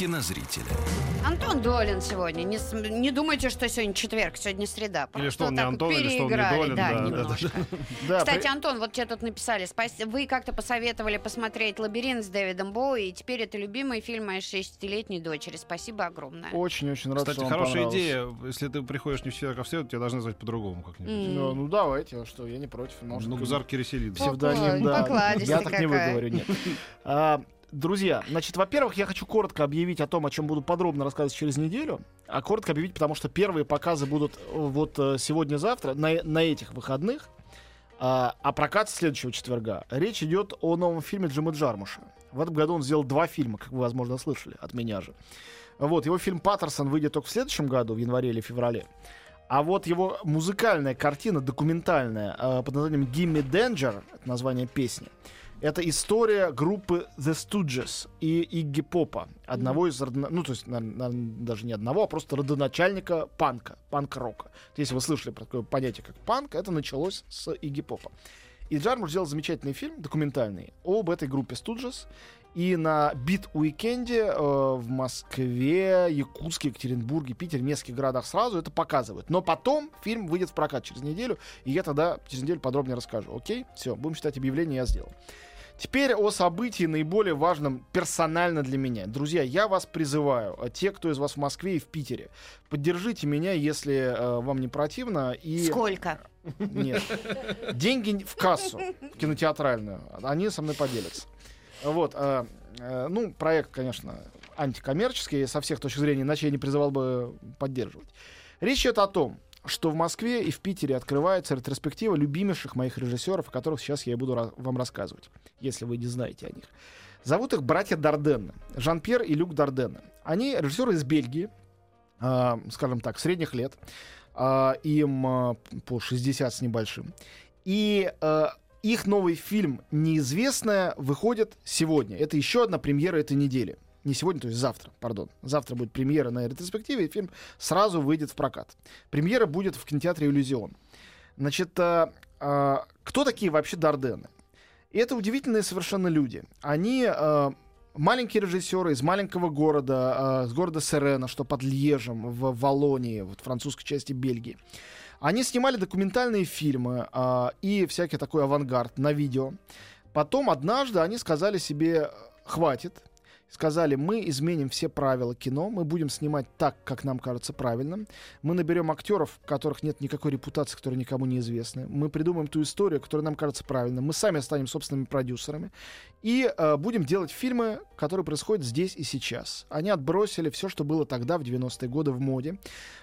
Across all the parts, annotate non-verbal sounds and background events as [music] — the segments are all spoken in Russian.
кинозрителя. Антон Долин сегодня. Не, с- не думайте, что сегодня четверг, сегодня среда. Или Просто что он не так Антон, или что он не переиграли. Долин, Да, да, да, да, немножко. [laughs] Да, Кстати, при- Антон, вот тебе тут написали. спас- Вы как-то посоветовали посмотреть «Лабиринт» с Дэвидом Боуи, и теперь это любимый фильм моей шестилетней дочери. Спасибо огромное. Очень-очень рад, Кстати, что вам хорошая понравилось. идея. Если ты приходишь не в четверг, а в среду, тебя должны звать по-другому как-нибудь. М. Ну, ну, давайте, а что, я не против. Может, Ну, Гузар Киреселидзе. Псевдоним, да. Покладистый Я так не какая. выговорю, нет. [laughs] А, Друзья, значит, во-первых, я хочу коротко объявить о том, о чем буду подробно рассказывать через неделю. А коротко объявить, потому что первые показы будут э, вот э, сегодня-завтра, на, на этих выходных. А, а прокат следующего четверга. Речь идет о новом фильме Джима Джармуша. В этом году он сделал два фильма, как вы, возможно, слышали от меня же. Вот, его фильм «Паттерсон» выйдет только в следующем году, в январе или феврале. А вот его музыкальная картина, документальная, э, под названием «Gimme Danger», это название песни, это история группы The Stooges и Игги Попа, одного из, ну, то есть, на- на- даже не одного, а просто родоначальника панка, панк-рока. Если вы слышали про такое понятие, как панк, это началось с Игги Попа. И Джармуш сделал замечательный фильм, документальный, об этой группе Stooges. И на бит-уикенде э, в Москве, Якутске, Екатеринбурге, Питере, нескольких городах сразу это показывают. Но потом фильм выйдет в прокат через неделю, и я тогда через неделю подробнее расскажу. Окей? Все, будем считать объявление, я сделал. Теперь о событии наиболее важном персонально для меня. Друзья, я вас призываю, э, те, кто из вас в Москве и в Питере, поддержите меня, если э, вам не противно. И... Сколько? Нет. Деньги в кассу кинотеатральную. Они со мной поделятся. Вот. э, э, ну, проект, конечно, антикоммерческий со всех точек зрения, иначе я не призывал бы поддерживать. Речь идет о том, что в Москве и в Питере открывается ретроспектива любимейших моих режиссеров, о которых сейчас я и буду вам рассказывать, если вы не знаете о них. Зовут их братья Дарденна. Жан-Пьер и Люк Дарденна. Они режиссеры из Бельгии, э, скажем так, средних лет. А, им а, по 60 с небольшим. И а, их новый фильм «Неизвестное» выходит сегодня. Это еще одна премьера этой недели. Не сегодня, то есть завтра, пардон. Завтра будет премьера на ретроспективе, и фильм сразу выйдет в прокат. Премьера будет в кинотеатре «Иллюзион». Значит, а, а, кто такие вообще Дардены? И это удивительные совершенно люди. Они а, маленькие режиссеры из маленького города, а, с города Серена, что под Льежем, в Валонии, вот французской части Бельгии. Они снимали документальные фильмы а, и всякий такой авангард на видео. Потом однажды они сказали себе, хватит, сказали, мы изменим все правила кино, мы будем снимать так, как нам кажется правильным, мы наберем актеров, которых нет никакой репутации, которые никому не известны, мы придумаем ту историю, которая нам кажется правильной, мы сами станем собственными продюсерами и э, будем делать фильмы, которые происходят здесь и сейчас. Они отбросили все, что было тогда, в 90-е годы, в моде.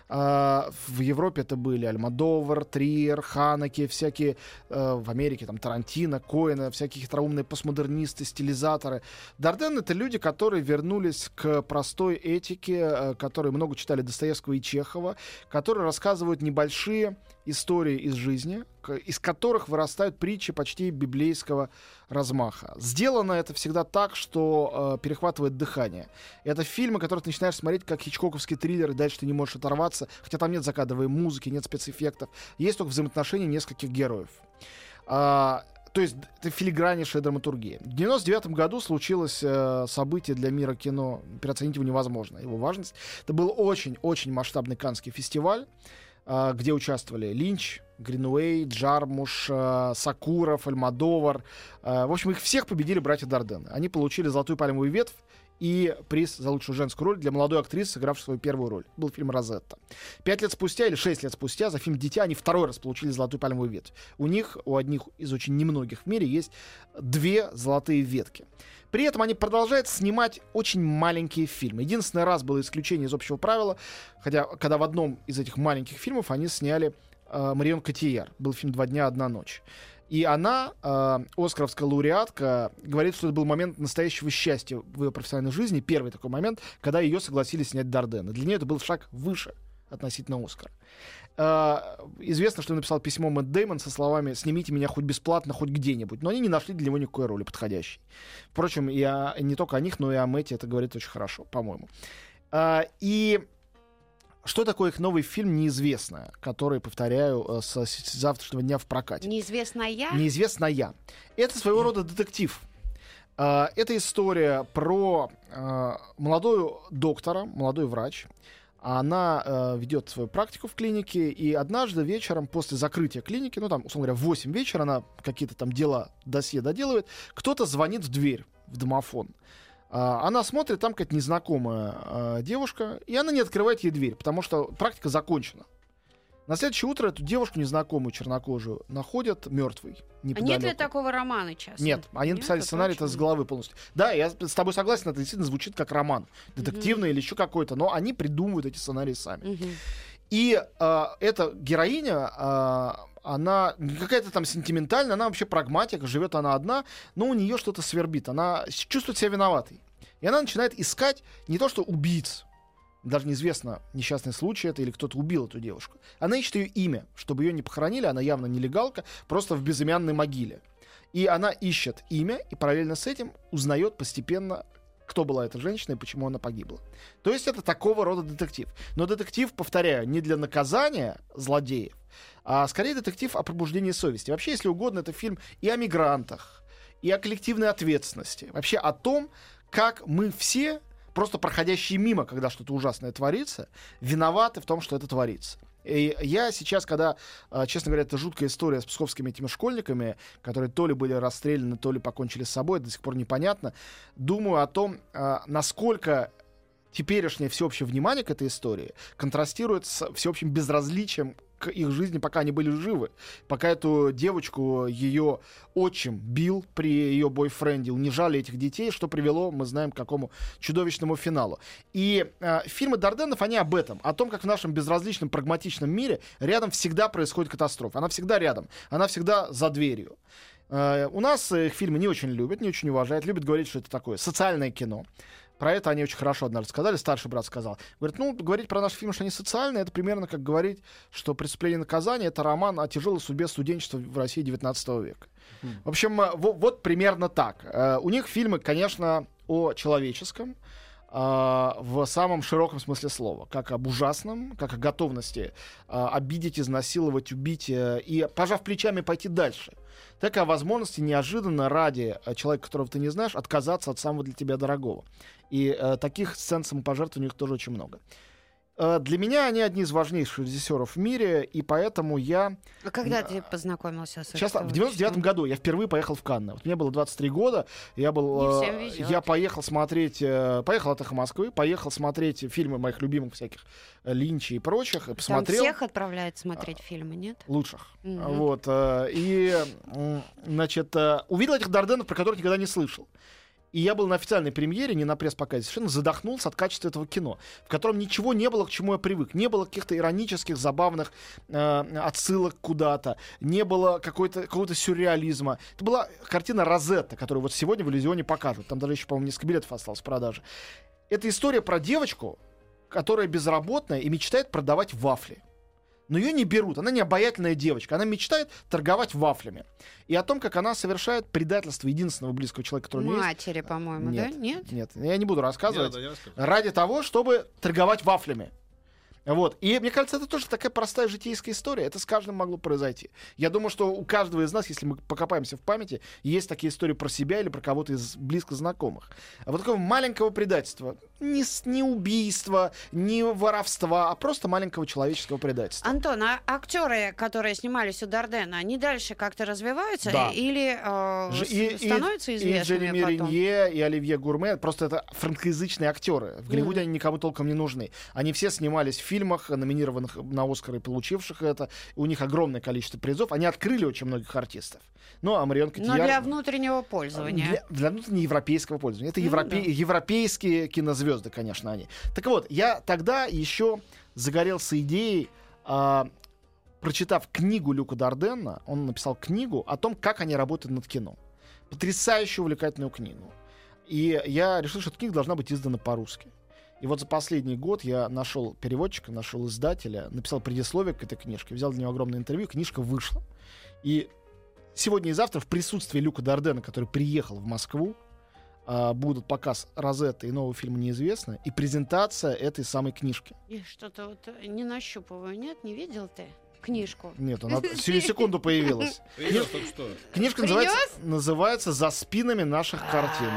А, в Европе это были Альмадовар, Триер, Ханаки, всякие э, в Америке, там, Тарантино, Коэна, всякие хитроумные постмодернисты, стилизаторы. Дарден — это люди, которые вернулись к простой этике, э, которые много читали Достоевского и Чехова, которые рассказывают небольшие истории из жизни, из которых вырастают притчи почти библейского размаха. Сделано это всегда так, что э, перехватывает дыхание. Это фильмы, которые ты начинаешь смотреть как хичкоковский триллер, и дальше ты не можешь оторваться, хотя там нет закадровой музыки, нет спецэффектов. Есть только взаимоотношения нескольких героев. А, то есть это филиграннейшая драматургия. В 99 году случилось э, событие для мира кино, переоценить его невозможно, его важность. Это был очень-очень масштабный канский фестиваль, э, где участвовали Линч, Гринуэй, Джармуш, э, Сакуров, Альмадовар. Э, в общем, их всех победили братья Дарден. Они получили золотую пальмовую ветвь и приз за лучшую женскую роль для молодой актрисы, сыгравшей свою первую роль. Был фильм «Розетта». Пять лет спустя или шесть лет спустя за фильм «Дитя» они второй раз получили золотую пальмовую ветвь. У них, у одних из очень немногих в мире, есть две золотые ветки. При этом они продолжают снимать очень маленькие фильмы. Единственный раз было исключение из общего правила, хотя когда в одном из этих маленьких фильмов они сняли э, Марион Котияр. Был фильм «Два дня, одна ночь». И она, э, оскаровская лауреатка, говорит, что это был момент настоящего счастья в ее профессиональной жизни, первый такой момент, когда ее согласились снять Дарден. И для нее это был шаг выше относительно Оскара. э, известно, что он написал письмо Мэтт Дэймон со словами «снимите меня хоть бесплатно, хоть где-нибудь». Но они не нашли для него никакой роли подходящей. Впрочем, и о- не только о них, но и о Мэтте это говорит очень хорошо, по-моему. А, и что такое их новый фильм «Неизвестное», который, повторяю, э, с, с завтрашнего дня в прокате? Неизвестная. Неизвестная. Это своего рода детектив. А, Это история про а, молодую доктора, молодой врач. Она э, ведет свою практику в клинике, и однажды вечером после закрытия клиники, ну там, условно говоря, в 8 вечера она какие-то там дела, досье доделывает, кто-то звонит в дверь, в домофон. А, Она смотрит, там какая-то незнакомая а, девушка, и она не открывает ей дверь, потому что практика закончена. На следующее утро эту девушку незнакомую чернокожую находят мертвой. А нет ли такого романа часто? Нет, они написали это сценарий это с головы полностью. Да, я с тобой согласен, это действительно звучит как роман. Детективный или еще какой-то, но они придумывают эти сценарии сами. Мгм. И а, эта героиня, а, она не какая-то там сентиментальная, она вообще прагматик, живет она одна, но у нее что-то свербит, она чувствует себя виноватой. И она начинает искать не то что убийц, даже неизвестно, несчастный случай это или кто-то убил эту девушку. Она ищет ее имя, чтобы ее не похоронили, она явно нелегалка, просто в безымянной могиле. И она ищет имя, и параллельно с этим узнает постепенно, кто была эта женщина и почему она погибла. То есть это такого рода детектив. Но детектив, повторяю, не для наказания злодеев, а скорее детектив о пробуждении совести. Вообще, если угодно, это фильм и о мигрантах, и о коллективной ответственности. Вообще о том, как мы все, просто проходящие мимо, когда что-то ужасное творится, виноваты в том, что это творится. И я сейчас, когда, а, честно говоря, это жуткая история с псковскими этими школьниками, которые то ли были расстреляны, то ли покончили с собой, до сих пор непонятно, думаю о том, а, насколько теперешнее всеобщее внимание к этой истории контрастирует с всеобщим безразличием к их жизни, пока они были живы. Пока эту девочку ее отчим бил при ее бойфренде, унижали этих детей, что привело, мы знаем, к какому чудовищному финалу. И э, фильмы Дарденов, они об этом, о том, как в нашем безразличном, прагматичном мире рядом всегда происходит катастрофа. Она всегда рядом, она всегда за дверью. Э, у нас их фильмы не очень любят, не очень уважают, любят говорить, что это такое социальное кино. Про это они очень хорошо однажды сказали, старший брат сказал. Говорит, ну, говорить про наш фильм, что они социальные, это примерно как говорить, что «Преступление и наказание» — это роман о тяжелой судьбе студенчества в России 19 века. В общем, э, во- вот примерно так. Э, У них фильмы, конечно, о человеческом, а, в самом широком смысле слова. Как об ужасном, как о готовности обидеть, изнасиловать, убить э, и, пожав плечами, пойти дальше. Так и о возможности неожиданно ради э, человека, которого ты не знаешь, отказаться от самого для тебя дорогого. И э, таких сцен самопожертвования у них тоже очень много. Э, для меня они одни из важнейших режиссеров в мире, и поэтому я А когда ты познакомился с Сейчас, в Арестовым 99 Вячеславом? году я впервые поехал в Канны. Вот мне было 23 года, я был, э, я поехал смотреть, э, поехал от эхо Москвы, поехал смотреть фильмы моих любимых всяких Линчи и прочих, и Там посмотрел всех отправляют смотреть фильмы, нет? лучших. Мгм. Вот, э, и, значит, э, увидел этих Дарденов, про которых никогда не слышал. И я был на официальной премьере, не на пресс-показе, совершенно задохнулся от качества этого кино, в котором ничего не было, к чему я привык. Не было каких-то иронических, забавных э, отсылок куда-то, не было какой-то, какого-то сюрреализма. Это была картина Розетта, которую вот сегодня в иллюзионе покажут. Там даже еще, по-моему, несколько билетов осталось в продаже. Это история про девочку, которая безработная и мечтает продавать вафли. Но ее не берут. Она не обаятельная девочка. Она мечтает торговать вафлями. И о том, как она совершает предательство единственного близкого человека, который у нее есть. Матери, по-моему, Нет. да? Нет? Нет, я не буду рассказывать. Я- да. Ради того, чтобы торговать вафлями. Вот. И мне кажется, это тоже такая простая житейская история. Это с каждым могло произойти. Я думаю, что у каждого из нас, если мы покопаемся в памяти, есть такие истории про себя или про кого-то из близко знакомых. А вот такого маленького предательства. Не, не убийства, не воровства, а просто маленького человеческого предательства. Антон, а актеры, которые снимались у Дардена, они дальше как-то развиваются Да. или э, Ж- с- становятся и известными Джереми потом? Ренье, и Оливье Гурме, просто это франкоязычные актеры. В Голливуде они никому толком не нужны. Они все снимались в фильмах, номинированных на Оскар и получивших это. У них огромное количество призов. Они открыли очень многих артистов. Ну, а Марион Но Котийяр... для внутреннего пользования. Для, для внутреннеевропейского пользования. Это Ну европе- да. европейские кинозвезды, конечно, они. Так вот, я тогда еще загорелся идеей, а, прочитав книгу Люка Дарденна, он написал книгу о том, как они работают над кино. Потрясающе увлекательную книгу. И я решил, что эта книга должна быть издана по-русски. И вот за последний год я нашел переводчика, нашел издателя, написал предисловие к этой книжке, взял для него огромное интервью, книжка вышла. И сегодня и завтра в присутствии Люка Дардена, который приехал в Москву, а, будут показ Розетты и нового фильма «Неизвестно» и презентация этой самой книжки. Я что-то вот э, не нащупываю. Нет, не видел ты книжку? Нет, она [laughs] сию секунду появилась. Книжка называется, называется «За спинами наших картин».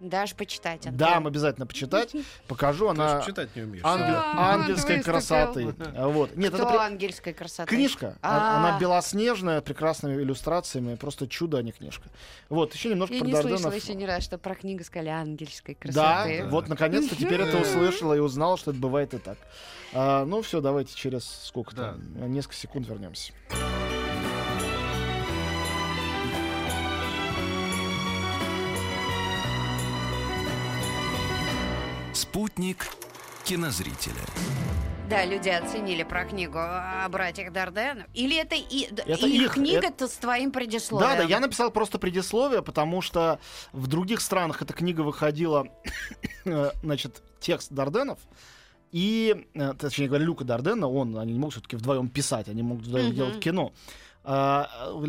Дашь почитать. Антон. Дам обязательно почитать. Покажу, Ты она же читать не умеешь. ангел- А, ангельской красоты. Вот. Нет, Кто это при- ангельской красоты? книжка. А. А- Она белоснежная, прекрасными иллюстрациями. Просто чудо, а не книжка. Вот, еще немножко Я про не Дарденов. слышала еще ни разу, что про книгу сказали ангельской Да, красоты. вот наконец-то теперь это услышала и узнала, что это бывает и так. А, ну все, давайте через сколько Да. там, несколько секунд вернемся. Спутник кинозрителя. Да, люди оценили про книгу о братьях Дарден. Или это, и, Это их их, книга-то с твоим предисловием? Да, да, я написал просто предисловие, потому что в других странах эта книга выходила, [coughs] значит, текст Дарденов. И, э, точнее говоря, Люка Дардена, он, они не могут все-таки вдвоем писать, они могут вдвоем Мгм. делать кино. Э,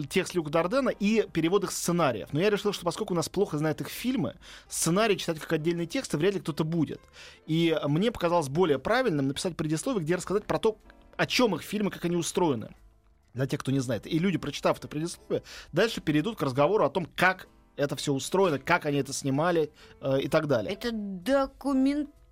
текст Люка Дардена и перевод их сценариев. Но я решил, что поскольку у нас плохо знают их фильмы, сценарий читать как отдельные тексты вряд ли кто-то будет. И мне показалось более правильным написать предисловие, где рассказать про то, о чем их фильмы, как они устроены для тех, кто не знает. И люди, прочитав это предисловие, дальше перейдут к разговору о том, как это все устроено, как они это снимали э, и так далее. Это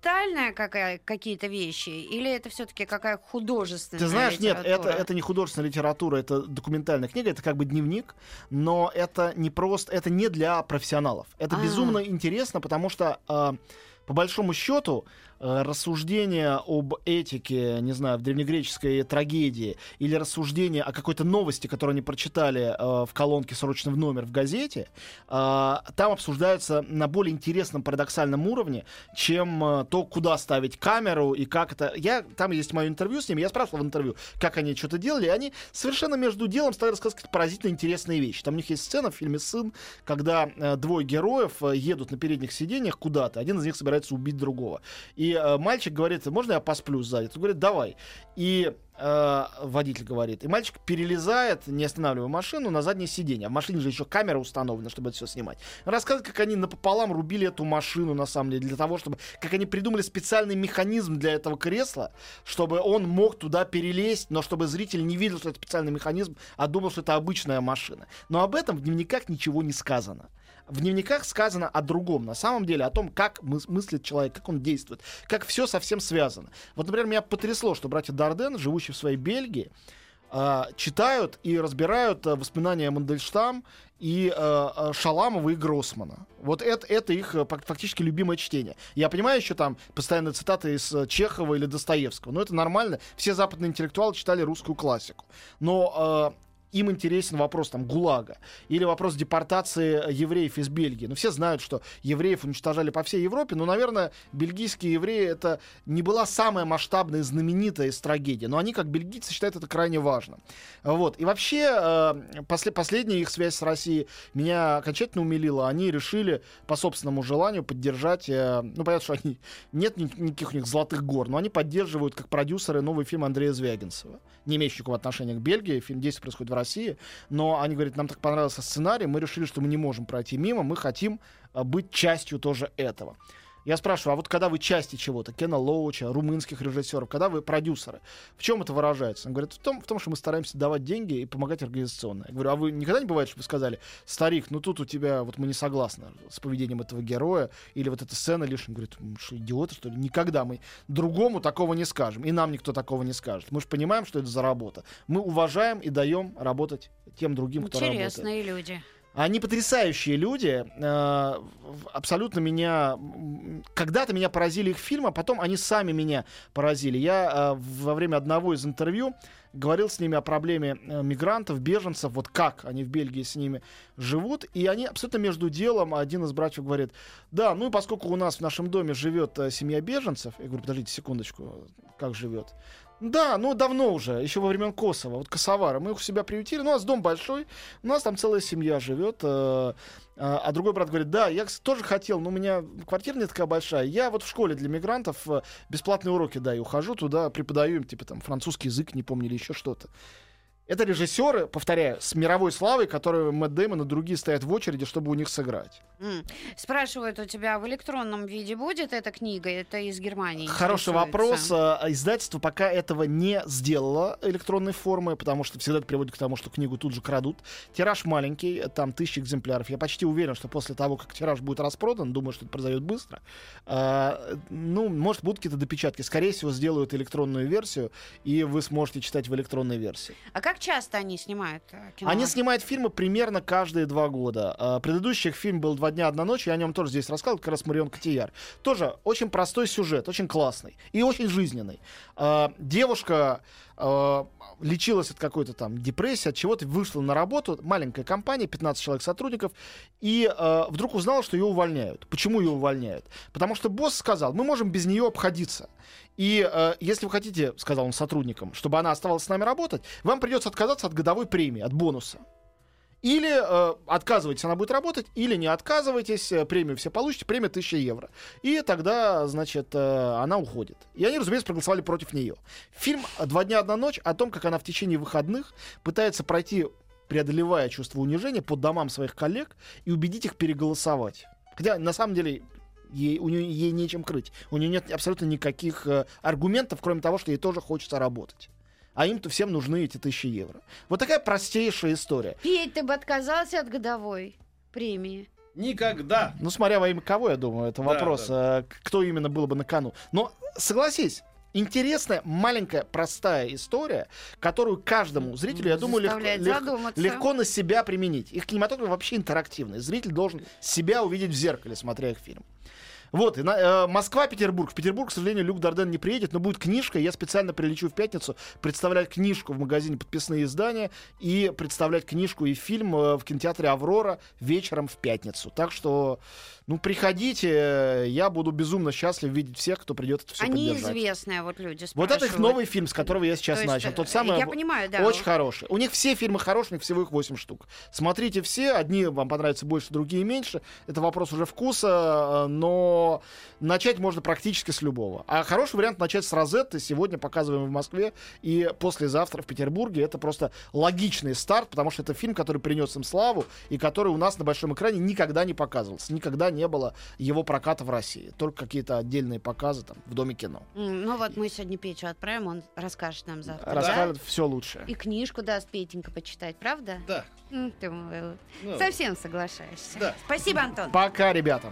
документальная какая, какие-то вещи? Или это все-таки какая художественная Ты знаешь, нет, это, литература? это не художественная литература, это документальная книга, это как бы дневник, но это не просто, это не для профессионалов. Это А. безумно интересно, потому что э, по большому счету э, рассуждения об этике, не знаю, в древнегреческой трагедии или рассуждения о какой-то новости, которую они прочитали э, в колонке «Срочно в номер» в газете, э, там обсуждаются на более интересном парадоксальном уровне, чем э, то, куда ставить камеру и как это... Я, там есть мое интервью с ними, я спрашивал в интервью, как они что-то делали, и они совершенно между делом стали рассказывать поразительно интересные вещи. Там у них есть сцена в фильме «Сын», когда э, двое героев э, едут на передних сиденьях куда-то, один из них собирается убить другого. И э, мальчик говорит, можно я посплю сзади? Он говорит, давай. И э, водитель говорит. И мальчик перелезает, не останавливая машину, на заднее сиденье. А в машине же еще камера установлена, чтобы это все снимать. Рассказывает, как они напополам рубили эту машину, на самом деле, для того, чтобы... Как они придумали специальный механизм для этого кресла, чтобы он мог туда перелезть, но чтобы зритель не видел, что это специальный механизм, а думал, что это обычная машина. Но об этом в дневниках ничего не сказано. В дневниках сказано о другом, на самом деле, о том, как мыс- мыслит человек, как он действует, как все совсем связано. Вот, например, меня потрясло, что братья Дарден, живущие в своей Бельгии, а, читают и разбирают а, воспоминания Мандельштам и а, а, Шаламова и Гроссмана. Вот это, это их фак- фактически любимое чтение. Я понимаю еще там постоянно цитаты из а, Чехова или Достоевского, но это нормально. Все западные интеллектуалы читали русскую классику. Но им интересен вопрос там ГУЛАГа или вопрос депортации евреев из Бельгии. Ну, все знают, что евреев уничтожали по всей Европе, но, наверное, бельгийские евреи это не была самая масштабная и знаменитая из трагедий, но они, как бельгийцы, считают это крайне важным. Вот. И вообще, э, после, последняя их связь с Россией меня окончательно умилила. Они решили по собственному желанию поддержать, э, ну, понятно, что они, нет ни- никаких у них золотых гор, но они поддерживают как продюсеры новый фильм Андрея Звягинцева, не имеющий никакого отношения к Бельгии. Фильм действие происходит в России, но они говорят, нам так понравился сценарий, мы решили, что мы не можем пройти мимо, мы хотим э, быть частью тоже этого. Я спрашиваю, а вот когда вы части чего-то, Кена Лоуча, румынских режиссеров, когда вы продюсеры, в чем это выражается? Он говорит, в том, в том, что мы стараемся давать деньги и помогать организационно. Я говорю, а вы никогда не бывает, что вы сказали, старик, ну тут у тебя, вот мы не согласны с поведением этого героя, или вот эта сцена лишь, он говорит, «М, что идиоты, что ли? Никогда мы другому такого не скажем, и нам никто такого не скажет. Мы же понимаем, что это за работа. Мы уважаем и даем работать тем другим, кто работает. Интересные люди. Они потрясающие люди. э, Абсолютно меня... Когда-то меня поразили их фильмы, а потом они сами меня поразили. Я э, во время одного из интервью говорил с ними о проблеме э, мигрантов, беженцев, вот как они в Бельгии с ними живут. И они абсолютно между делом, один из братьев говорит, да, ну и поскольку у нас в нашем доме живет семья беженцев, я говорю, подождите секундочку, как живет? Да, ну давно уже, еще во времен Косово, вот Косовара. Мы их у себя приютили, ну, у нас дом большой, у нас там целая семья живет. э, а а другой брат говорит, да, я тоже хотел, но у меня квартира не такая большая. Я вот в школе для мигрантов э, бесплатные уроки даю, ухожу туда, преподаю им, типа там французский язык, не помню, или еще что-то. Это режиссеры, повторяю, с мировой славой, которые Мэтт Дэймон и другие стоят в очереди, чтобы у них сыграть. М. Спрашивают у тебя, в электронном виде будет эта книга? Это из Германии. Хороший вопрос. А, Издательство пока этого не сделало электронной формы, потому что всегда это приводит к тому, что книгу тут же крадут. Тираж маленький, там тысячи экземпляров. Я почти уверен, что после того, как тираж будет распродан, думаю, что это произойдет быстро, а, ну, может, будут какие-то допечатки. Скорее всего, сделают электронную версию, и вы сможете читать в электронной версии. А как часто они снимают э, кино? Они снимают фильмы примерно каждые два года. А, Предыдущий их фильм был «Два дня, одна ночь», я о нем тоже здесь рассказывал, как раз Марион Котияр. Тоже очень простой сюжет, очень классный и очень жизненный. А, Девушка лечилась от какой-то там депрессии, от чего-то, вышла на работу, маленькая компания, 15 человек сотрудников, и а, вдруг узнала, что ее увольняют. Почему ее увольняют? Потому что босс сказал, мы можем без нее обходиться. И э, если вы хотите, сказал он сотрудникам, чтобы она оставалась с нами работать, вам придется отказаться от годовой премии, от бонуса. Или э, отказывайтесь, она будет работать, или не отказывайтесь, э, премию все получите, премия 1000 евро. И тогда, значит, э, она уходит. И они, разумеется, проголосовали против нее. Фильм «Два дня, одна ночь» о том, как она в течение выходных пытается пройти, преодолевая чувство унижения, по домам своих коллег и убедить их переголосовать. Хотя, на самом деле, ей, у нее ей нечем крыть. У нее нет абсолютно никаких э, аргументов, кроме того, что ей тоже хочется работать. А им-то всем нужны эти тысячи евро. Вот такая простейшая история. Петь, ты бы отказался от годовой премии? Никогда. Ну, смотря во имя кого, я думаю, это Да, вопрос, э, кто именно было бы на кону. Но согласись, интересная, маленькая, простая история, которую каждому зрителю, я думаю, легко, Заставляет лег- задуматься. легко на себя применить. Их кинематограф вообще интерактивный. Зритель должен себя увидеть в зеркале, смотря их фильм. Вот, и на- э, Москва-Петербург. В Петербург, к сожалению, Люк Дарден не приедет, но будет книжка. Я специально прилечу в пятницу представлять книжку в магазине «Подписные издания» и представлять книжку и фильм э, в кинотеатре «Аврора» вечером в пятницу. Так что, ну, приходите, э, я буду безумно счастлив видеть всех, кто придет это все А поддержать. неизвестные вот люди Вот это их спрашивают. новый фильм, с которого я сейчас То есть, начал. э, Тот самый Я понимаю, да. очень хороший. У них все фильмы хорошие, у них всего их 8 штук. Смотрите все, одни вам понравятся больше, другие меньше. Это вопрос уже вкуса, э, но начать можно практически с любого. А хороший вариант начать с Розетты. Сегодня показываем в Москве и послезавтра в Петербурге. Это просто логичный старт, потому что это фильм, который принес им славу и который у нас на большом экране никогда не показывался. Никогда не было его проката в России. Только какие-то отдельные показы там в Доме кино. Ну вот мы сегодня Петю отправим, он расскажет нам завтра. Расскажет все лучшее. И книжку даст Петенька почитать, правда? Да. Ты мой, Ну, совсем соглашаешься. да. Спасибо, Антон. Пока, ребята.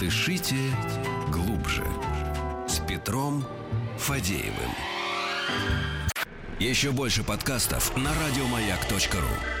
Дышите Петром Фадеевым. Еще больше подкастов на радиомаяк.ру.